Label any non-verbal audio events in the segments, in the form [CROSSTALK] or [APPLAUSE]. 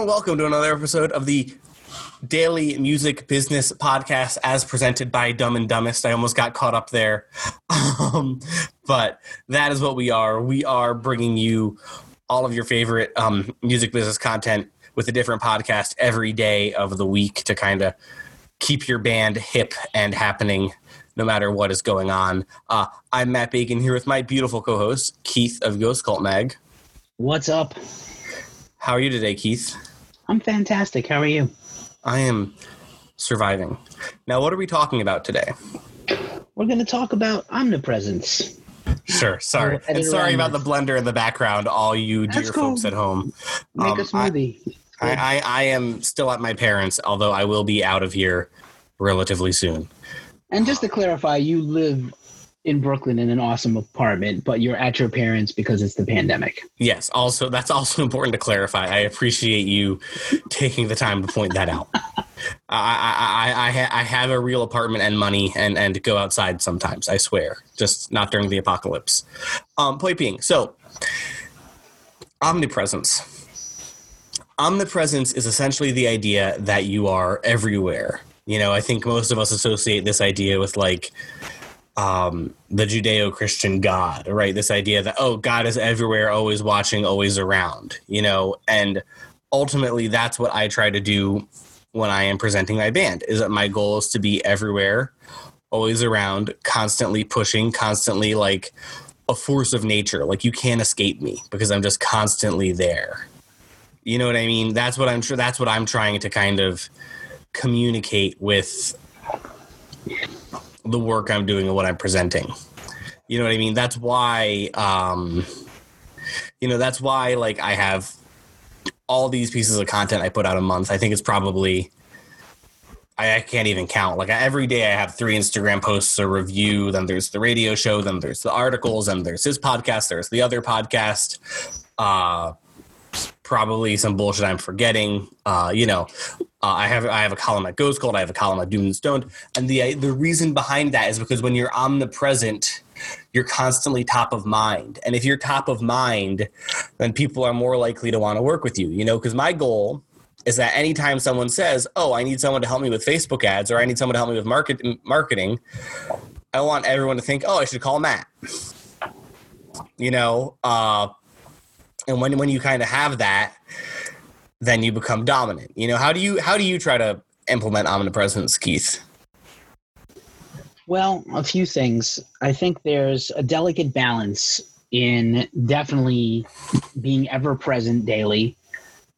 And welcome to another episode of the Daily Music Business Podcast as presented by Dumb and Dumbest. I almost got caught up there. [LAUGHS] Um, but that is what we are. We are bringing you all of your favorite um, music business content with a different podcast every day of the week to kind of keep your band hip and happening no matter what is going on. Uh, I'm Matt Bacon here with my beautiful co host, Keith of Ghost Cult Mag. What's up? How are you today, Keith? I'm fantastic. How are you? I am surviving. Now, what are we talking about today? We're going to talk about omnipresence. Sure. Sorry. And sorry about the blender in the background, all you That's dear cool. folks at home. Make Um, a smoothie. I, I, I am still at my parents', although I will be out of here relatively soon. and just to clarify, you live in Brooklyn in an awesome apartment, but you're at your parents because it's the pandemic. Yes, also that's also [LAUGHS] important to clarify. I appreciate you taking the time to point that out. [LAUGHS] I I, I, I, ha- I have a real apartment and money and, and go outside sometimes. I swear, just not during the apocalypse. Um, point being, so omnipresence. Omnipresence is essentially the idea that you are everywhere. You know, I think most of us associate this idea with like um, the Judeo-Christian God, right? This idea that oh, God is everywhere, always watching, always around. You know, and ultimately, that's what I try to do when I am presenting my band. Is that my goal is to be everywhere, always around, constantly pushing, constantly like a force of nature. Like you can't escape me because I'm just constantly there. You know what I mean? That's what I'm sure. That's what I'm trying to kind of communicate with the work I'm doing and what I'm presenting. You know what I mean? That's why, um, you know, that's why like I have all these pieces of content I put out a month. I think it's probably, I, I can't even count. Like every day I have three Instagram posts, a review, then there's the radio show, then there's the articles, and there's his podcast, there's the other podcast. Uh, probably some bullshit I'm forgetting. Uh, you know, uh, I have I have a column at Ghost Cult, I have a column at Doomed and Stoned, and the the reason behind that is because when you're omnipresent, you're constantly top of mind, and if you're top of mind, then people are more likely to want to work with you. You know, because my goal is that anytime someone says, "Oh, I need someone to help me with Facebook ads," or "I need someone to help me with market marketing," I want everyone to think, "Oh, I should call Matt." You know, uh, and when when you kind of have that then you become dominant you know? How do you how do you try to implement omnipresence keith? Well, a few things. I think there's a delicate balance in definitely being ever present daily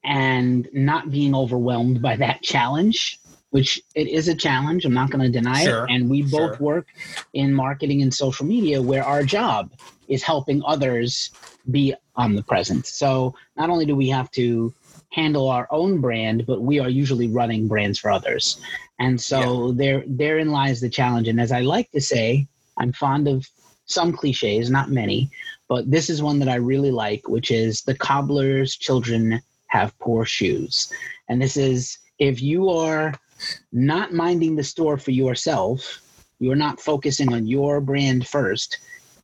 and not being overwhelmed by that challenge, which it is a challenge. I'm not going to deny Sure, it. And we both sure. work in marketing and social media where our job is helping others be on the omnipresent. So not only do we have to handle our own brand, but we are usually running brands for others. And so there therein lies the challenge. And as I like to say, I'm fond of some cliches, not many, but this is one that I really like, which is the cobbler's children have poor shoes. And this is if you are not minding the store for yourself, you're not focusing on your brand first,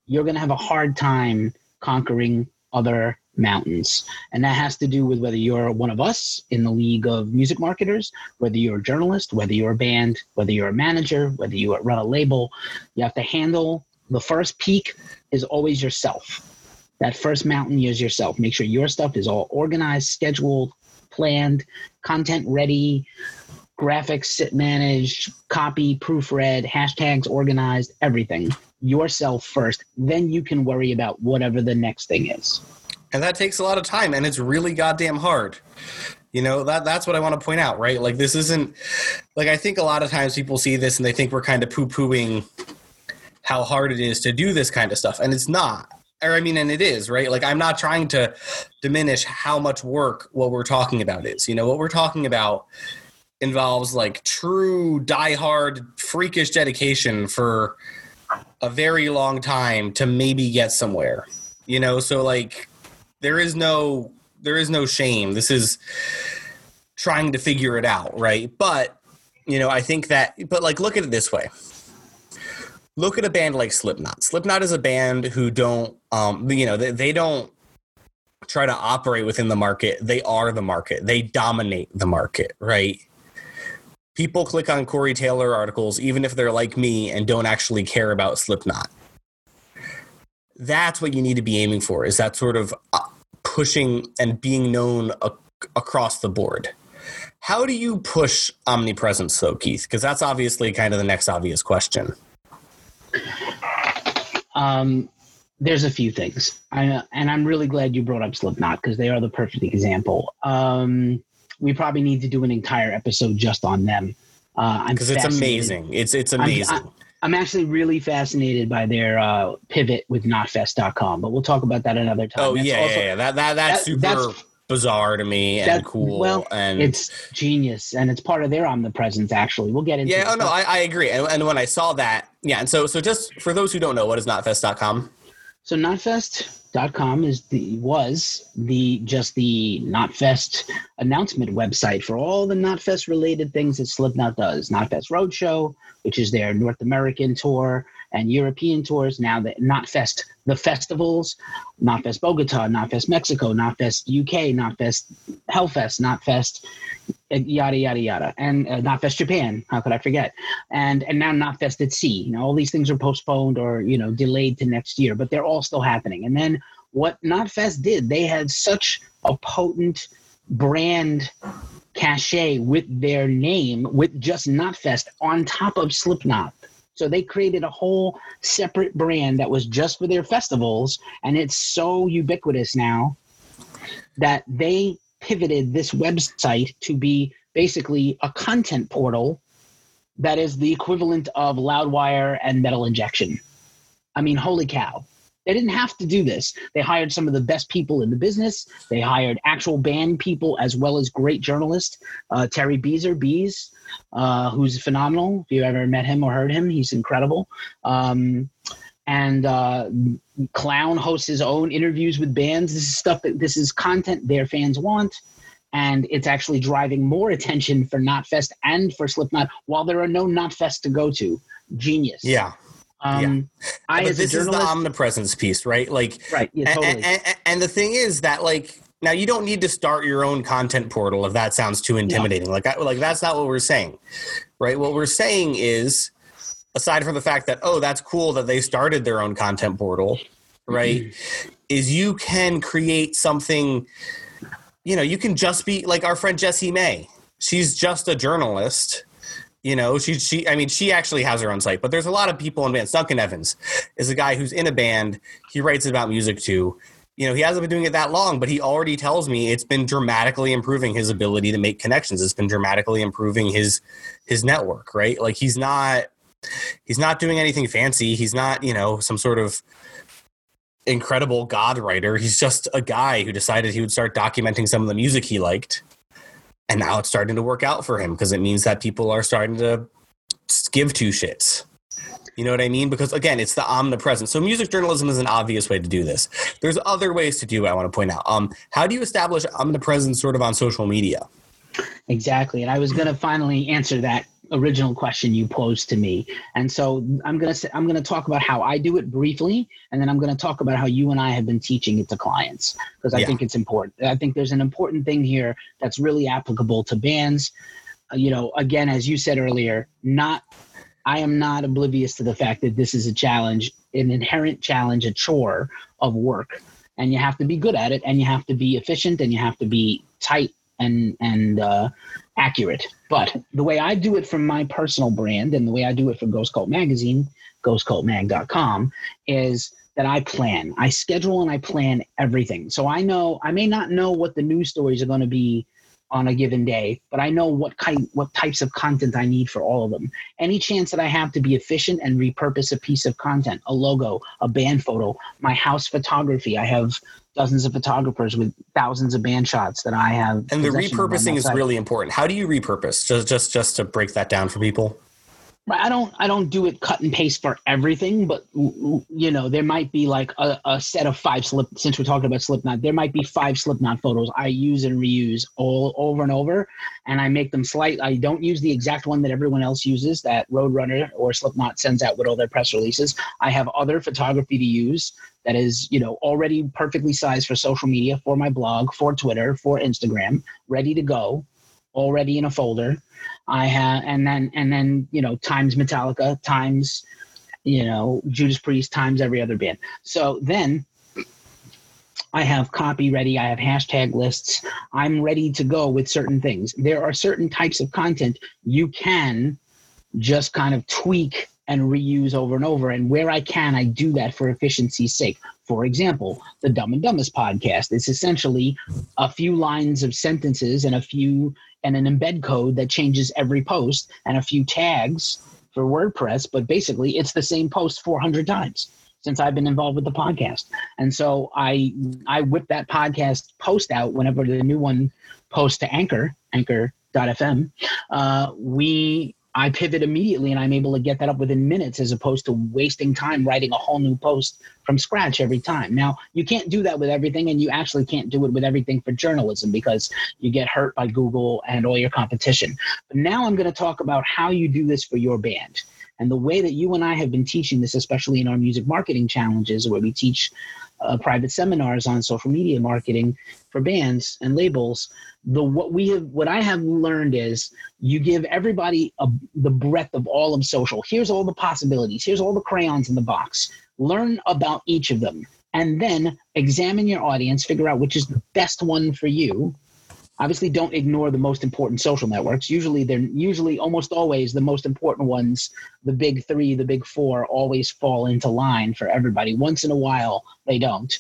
you're going to have a hard time conquering other mountains. And that has to do with whether you're one of us in the league of music marketers, whether you're a journalist, whether you're a band, whether you're a manager, whether you run a label. You have to handle the first peak is always yourself. That first mountain is yourself. Make sure your stuff is all organized, scheduled, planned, content ready, graphics sit managed, copy proofread, hashtags organized, everything. Yourself first. Then you can worry about whatever the next thing is. and that takes a lot of time and it's really goddamn hard you know that that's what i want to point out right like this isn't like i think a lot of times people see this and they think we're kind of poo-pooing how hard it is to do this kind of stuff and it's not or i mean and it is right like i'm not trying to diminish how much work what we're talking about is you know what we're talking about involves like true die-hard freakish dedication for a very long time to maybe get somewhere you know? So like there is no there is no shame. This is trying to figure it out right? But you know i think that but like look at it this way. Look at a band like slipknot. Slipknot is a band who don't um you know they, they don't try to operate within the market. They are the market. They dominate the market right people click on corey taylor articles even if they're like me and don't actually care about slipknot. That's what you need to be aiming for is that sort of uh, pushing and being known ac- across the board. How do you push omnipresence though keith? Because that's obviously kind of the next obvious question. Um, there's a few things, I, and I'm really glad you brought up Slipknot because they are the perfect example. Um, we probably need to do an entire episode just on them. Uh, I'm because it's amazing it's it's I'm- amazing I'm actually really fascinated by their uh, pivot with knotfest.com, but we'll talk about that another time. oh That's yeah, also- yeah yeah that, that that's that- super that's- bizarre to me and that- cool well, and It's genius, and it's part of their omnipresence. Actually, we'll get into. yeah it. oh no I, I agree and, and when i saw that yeah and so so just for those who don't know what is knotfest.com So knotfest.com is the was the just the Knotfest announcement website for all the Knotfest related things that Slipknot does. Knotfest Roadshow, which is their North American tour and European tours. Now the Knotfest the festivals, Knotfest Bogota, Knotfest Mexico, Knotfest UK, Knotfest Hellfest, Knotfest uh, yada yada yada, and uh, Knotfest Japan. How could I forget? And and now Knotfest at Sea. You know, all these things are postponed or you know delayed to next year, but they're all still happening. And then what Knotfest did, they had such a potent brand cachet with their name, with just Knotfest on top of Slipknot. So they created a whole separate brand that was just for their festivals, and it's so ubiquitous now that they pivoted this website to be basically a content portal that is the equivalent of Loudwire and Metal Injection. I mean, holy cow. They didn't have to do this. They hired some of the best people in the business. They hired actual band people as well as great journalists. Uh, Terry Bezer, Bees, uh, who's phenomenal. If you ever met him or heard him, he's incredible. Um, and uh, Clown hosts his own interviews with bands. This is stuff that this is content their fans want. And it's actually driving more attention for Knotfest and for Slipknot while there are no Knotfest to go to. Genius. yeah Um, I, but as this a is the omnipresence piece right like right? Yeah, and, totally. and, and, and the thing is that like now you don't need to start your own content portal if that sounds too intimidating like I, like that's not what we're saying right what we're saying is aside from the fact that oh that's cool that they started their own content portal mm-hmm. right is you can create something you know you can just be like our friend jessie may she's just a journalist you know she she i mean she actually has her own site but there's a lot of people in bands. Duncan evans is a guy who's in a band he writes about music too you know he hasn't been doing it that long but he already tells me it's been dramatically improving his ability to make connections. It's been dramatically improving his his network right? Like he's not he's not doing anything fancy. He's not you know some sort of incredible god writer. He's just a guy who decided he would start documenting some of the music he liked. And now it's starting to work out for him because it means that people are starting to give two shits. You know what i mean? Because again it's the omnipresence so music journalism is an obvious way to do this. There's other ways to do it i want to point out. Um how do you establish omnipresence sort of on social media? Exactly. And I was going to finally answer that original question you posed to me. And so I'm going to say, I'm going to talk about how I do it briefly and then I'm going to talk about how you and I have been teaching it to clients because I Yeah. think it's important. I think there's an important thing here that's really applicable to bands. Uh, you know, again as you said earlier, not I am not oblivious to the fact that this is a challenge, an inherent challenge, a chore of work. And you have to be good at it and you have to be efficient and you have to be tight and and uh, accurate. But the way I do it from my personal brand and the way I do it for Ghost Cult Magazine, ghostcultmag.com, is that I plan. I schedule and I plan everything. So I know I may not know what the news stories are going to be on a given day, but I know what kind what types of content I need for all of them. Any chance that I have to be efficient and repurpose a piece of content, a logo, a band photo, my house photography. I have dozens of photographers with thousands of band shots that I have. And the possession of on repurposing is really important. How do you repurpose? Just just just to break that down for people. I don't I don't do it cut and paste for everything, but you know there might be like a, a set of five slip. Since we're talking about Slipknot, there might be five Slipknot photos I use and reuse all over and over, and I make them slight. I don't use the exact one that everyone else uses that Roadrunner or Slipknot sends out with all their press releases. I have other photography to use that is you know already perfectly sized for social media, for my blog, for Twitter, for Instagram, ready to go, already in a folder. I have, and then and then you know times Metallica times you know Judas Priest times every other band. So then I have copy ready. I have hashtag lists. I'm ready to go with certain things. There are certain types of content you can just kind of tweak and reuse over and over. And where I can, I do that for efficiency's sake. For example, the Dumb and Dumbest podcast is essentially a few lines of sentences and a few and an embed code that changes every post and a few tags for WordPress, but basically it's the same post 400 times since I've been involved with the podcast. And so I I whip that podcast post out whenever the new one posts to Anchor, anchor.fm. Uh, we I pivot immediately and I'm able to get that up within minutes as opposed to wasting time writing a whole new post from scratch every time. Now, you can't do that with everything, and you actually can't do it with everything for journalism because you get hurt by Google and all your competition. But now I'm going to talk about how you do this for your band. And the way that you and I have been teaching this, especially in our music marketing challenges, where we teach uh, private seminars on social media marketing for bands and labels, the what we have, what I have learned is you give everybody a, the breadth of all of social. Here's all the possibilities. Here's all the crayons in the box. Learn about each of them, and then examine your audience. Figure out which is the best one for you. Obviously, don't ignore the most important social networks. Usually, they're usually almost always the most important ones. The big three, the big four, always fall into line for everybody. Once in a while, they don't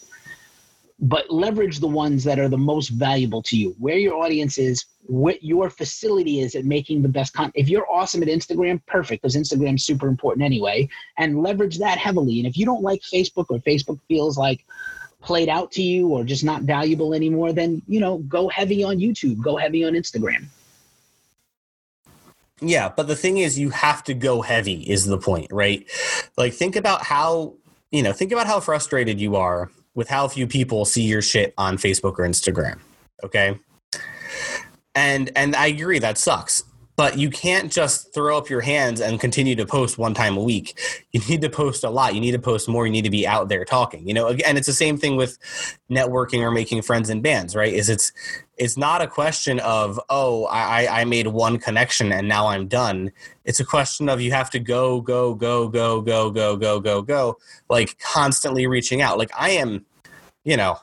but leverage the ones that are the most valuable to you where your audience is what your facility is at making the best content if you're awesome at instagram perfect because instagram's super important anyway and leverage that heavily and if you don't like facebook or facebook feels like played out to you or just not valuable anymore then you know go heavy on youtube go heavy on instagram Yeah, but the thing is, you have to go heavy. Is the point, right? Like, think about how you know. Think about how frustrated you are with how few people see your shit on Facebook or Instagram. Okay, and and I agree that sucks. But you can't just throw up your hands and continue to post one time a week. You need to post a lot. You need to post more. You need to be out there talking. You know, and it's the same thing with networking or making friends in bands, right? Is it's it's not a question of oh I, I made one connection and now i'm done it's a question of you have to go go go go go go go go go like constantly reaching out like i am you know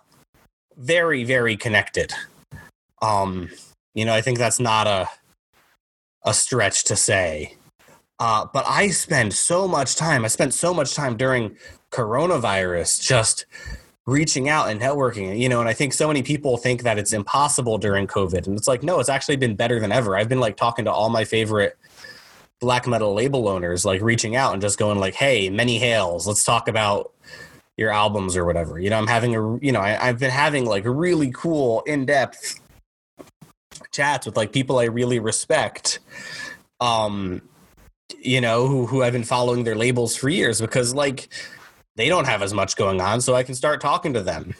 very very connected um you know i think that's not a a stretch to say. Uh but i spend so much time i spent so much time during coronavirus just reaching out and networking you know and i think so many people think that it's impossible during covid. And it's like no it's actually been better than ever. I've been like talking to all my favorite black metal label owners like reaching out and just going like hey many hails. Let's talk about your albums or whatever. You know i'm having a you know I, i've been having like really cool in-depth chats with like people i really respect um you know who who i've been following their labels for years because like they don't have as much going on so i can start talking to them.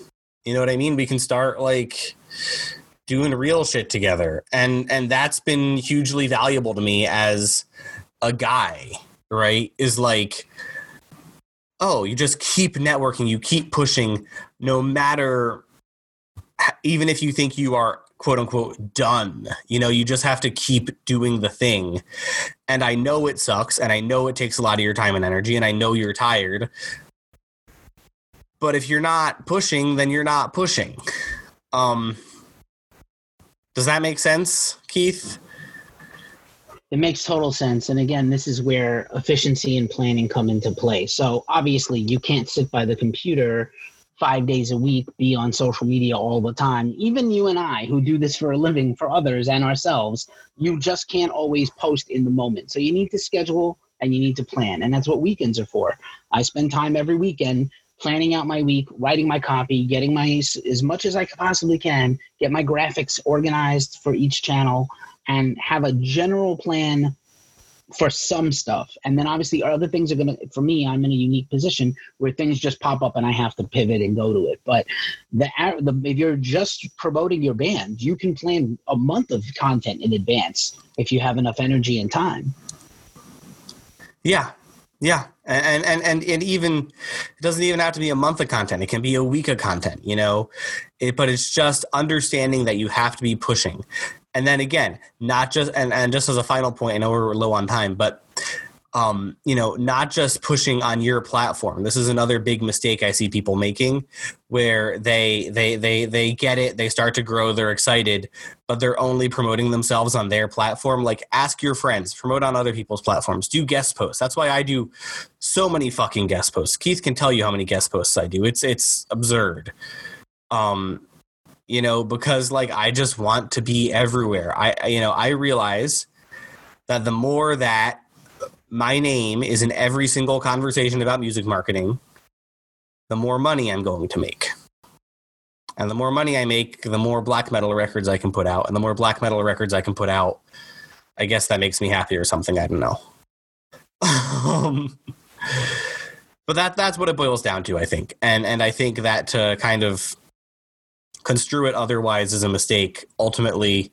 You know what i mean? We can start like doing real shit together. And and that's been hugely valuable to me as a guy right? Is like oh you just keep networking. You keep pushing no matter even if you think you are quote unquote done. You know you just have to keep doing the thing. And i know it sucks and i know it takes a lot of your time and energy and i know you're tired. But if you're not pushing then you're not pushing. Um does that make sense keith? It makes total sense. And again, this is where efficiency and planning come into play. So obviously, you can't sit by the computer five days a week, be on social media all the time. Even you and I, who do this for a living for others and ourselves, you just can't always post in the moment. So you need to schedule and you need to plan. And that's what weekends are for. I spend time every weekend planning out my week, writing my copy, getting my as much as I possibly can, get my graphics organized for each channel, and have a general plan for some stuff. And then obviously other things are gonna for me, I'm in a unique position where things just pop up and I have to pivot and go to it. But the, the if you're just promoting your band, you can plan a month of content in advance if you have enough energy and time. Yeah, yeah, and and and and even it doesn't even have to be a month of content. It can be a week of content, you know. It, but it's just understanding that you have to be pushing, and then again, not just and and just as a final point, I know we're low on time, but um, you know, not just pushing on your platform. This is another big mistake I see people making, where they they they they get it, they start to grow, they're excited, but they're only promoting themselves on their platform. Like, ask your friends, promote on other people's platforms, do guest posts. That's why I do so many fucking guest posts. Keith can tell you how many guest posts I do. It's it's absurd. Um, you know, because like I just want to be everywhere. I you know I realize that the more that my name is in every single conversation about music marketing, the more money I'm going to make. And the more money I make, the more black metal records I can put out. And the more black metal records I can put out, I guess that makes me happy or something. I don't know. um, but that that's what it boils down to, I think. And and I think that to kind of construe it otherwise is a mistake. Ultimately,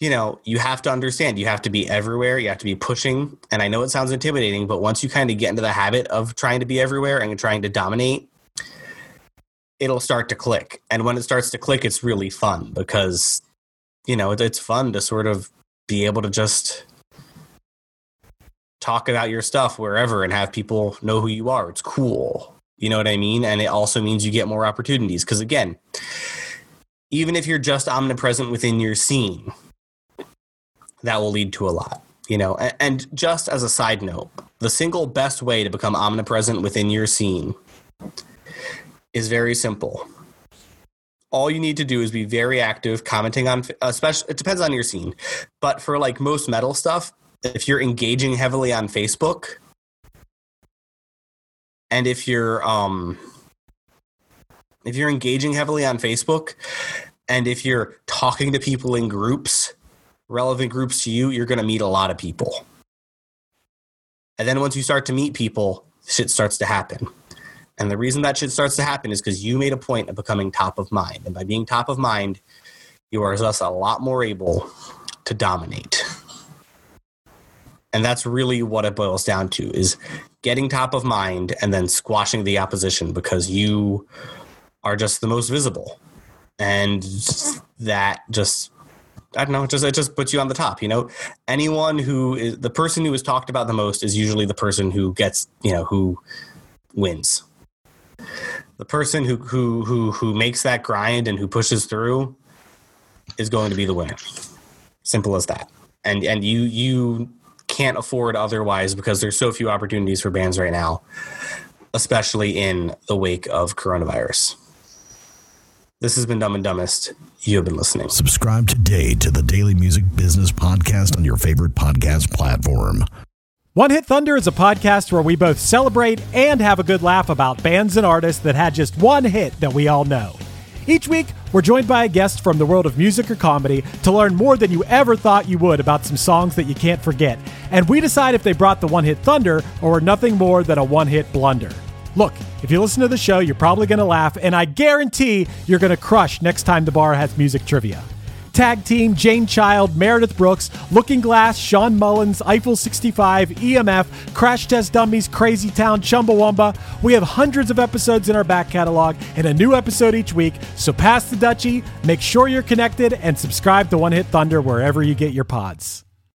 you know, you have to understand you have to be everywhere, you have to be pushing. And I know it sounds intimidating, but once you kind of get into the habit of trying to be everywhere and trying to dominate, it'll start to click. And when it starts to click, it's really fun because, you know, it's fun to sort of be able to just talk about your stuff wherever and have people know who you are. It's cool. You know what I mean? And it also means you get more opportunities. Because again, even if you're just omnipresent within your scene, that will lead to a lot you know and, just as a side note the single best way to become omnipresent within your scene is very simple all you need to do is be very active commenting on uh, especially it depends on your scene but for like most metal stuff if you're engaging heavily on facebook and if you're um if you're engaging heavily on facebook and if you're talking to people in groups relevant groups to you, you're going to meet a lot of people. And then once you start to meet people, shit starts to happen. And the reason that shit starts to happen is because you made a point of becoming top of mind. And by being top of mind, you are thus a lot more able to dominate. And that's really what it boils down to is getting top of mind and then squashing the opposition because you are just the most visible. And that just I don't know. It just it just puts you on the top. You know, anyone who is the person who is talked about the most is usually the person who gets you know who wins. The person who who who who makes that grind and who pushes through is going to be the winner. Simple as that. And and you you can't afford otherwise because there's so few opportunities for bands right now, especially in the wake of coronavirus. This has been Dumb and Dumbest. You have been listening. Subscribe today to the Daily Music Business Podcast on your favorite podcast platform. One Hit Thunder is a podcast where we both celebrate and have a good laugh about bands and artists that had just one hit that we all know. Each week, we're joined by a guest from the world of music or comedy to learn more than you ever thought you would about some songs that you can't forget. And we decide if they brought the one hit thunder or were nothing more than a one hit blunder. Look, if you listen to the show, you're probably going to laugh, and I guarantee you're going to crush next time the bar has music trivia. Tag Team, Jane Child, Meredith Brooks, Looking Glass, Shawn Mullins, Eiffel 65, EMF, Crash Test Dummies, Crazy Town, Chumbawamba. We have hundreds of episodes in our back catalog and a new episode each week, so pass the Dutchie, make sure you're connected, and subscribe to One Hit Thunder wherever you get your pods.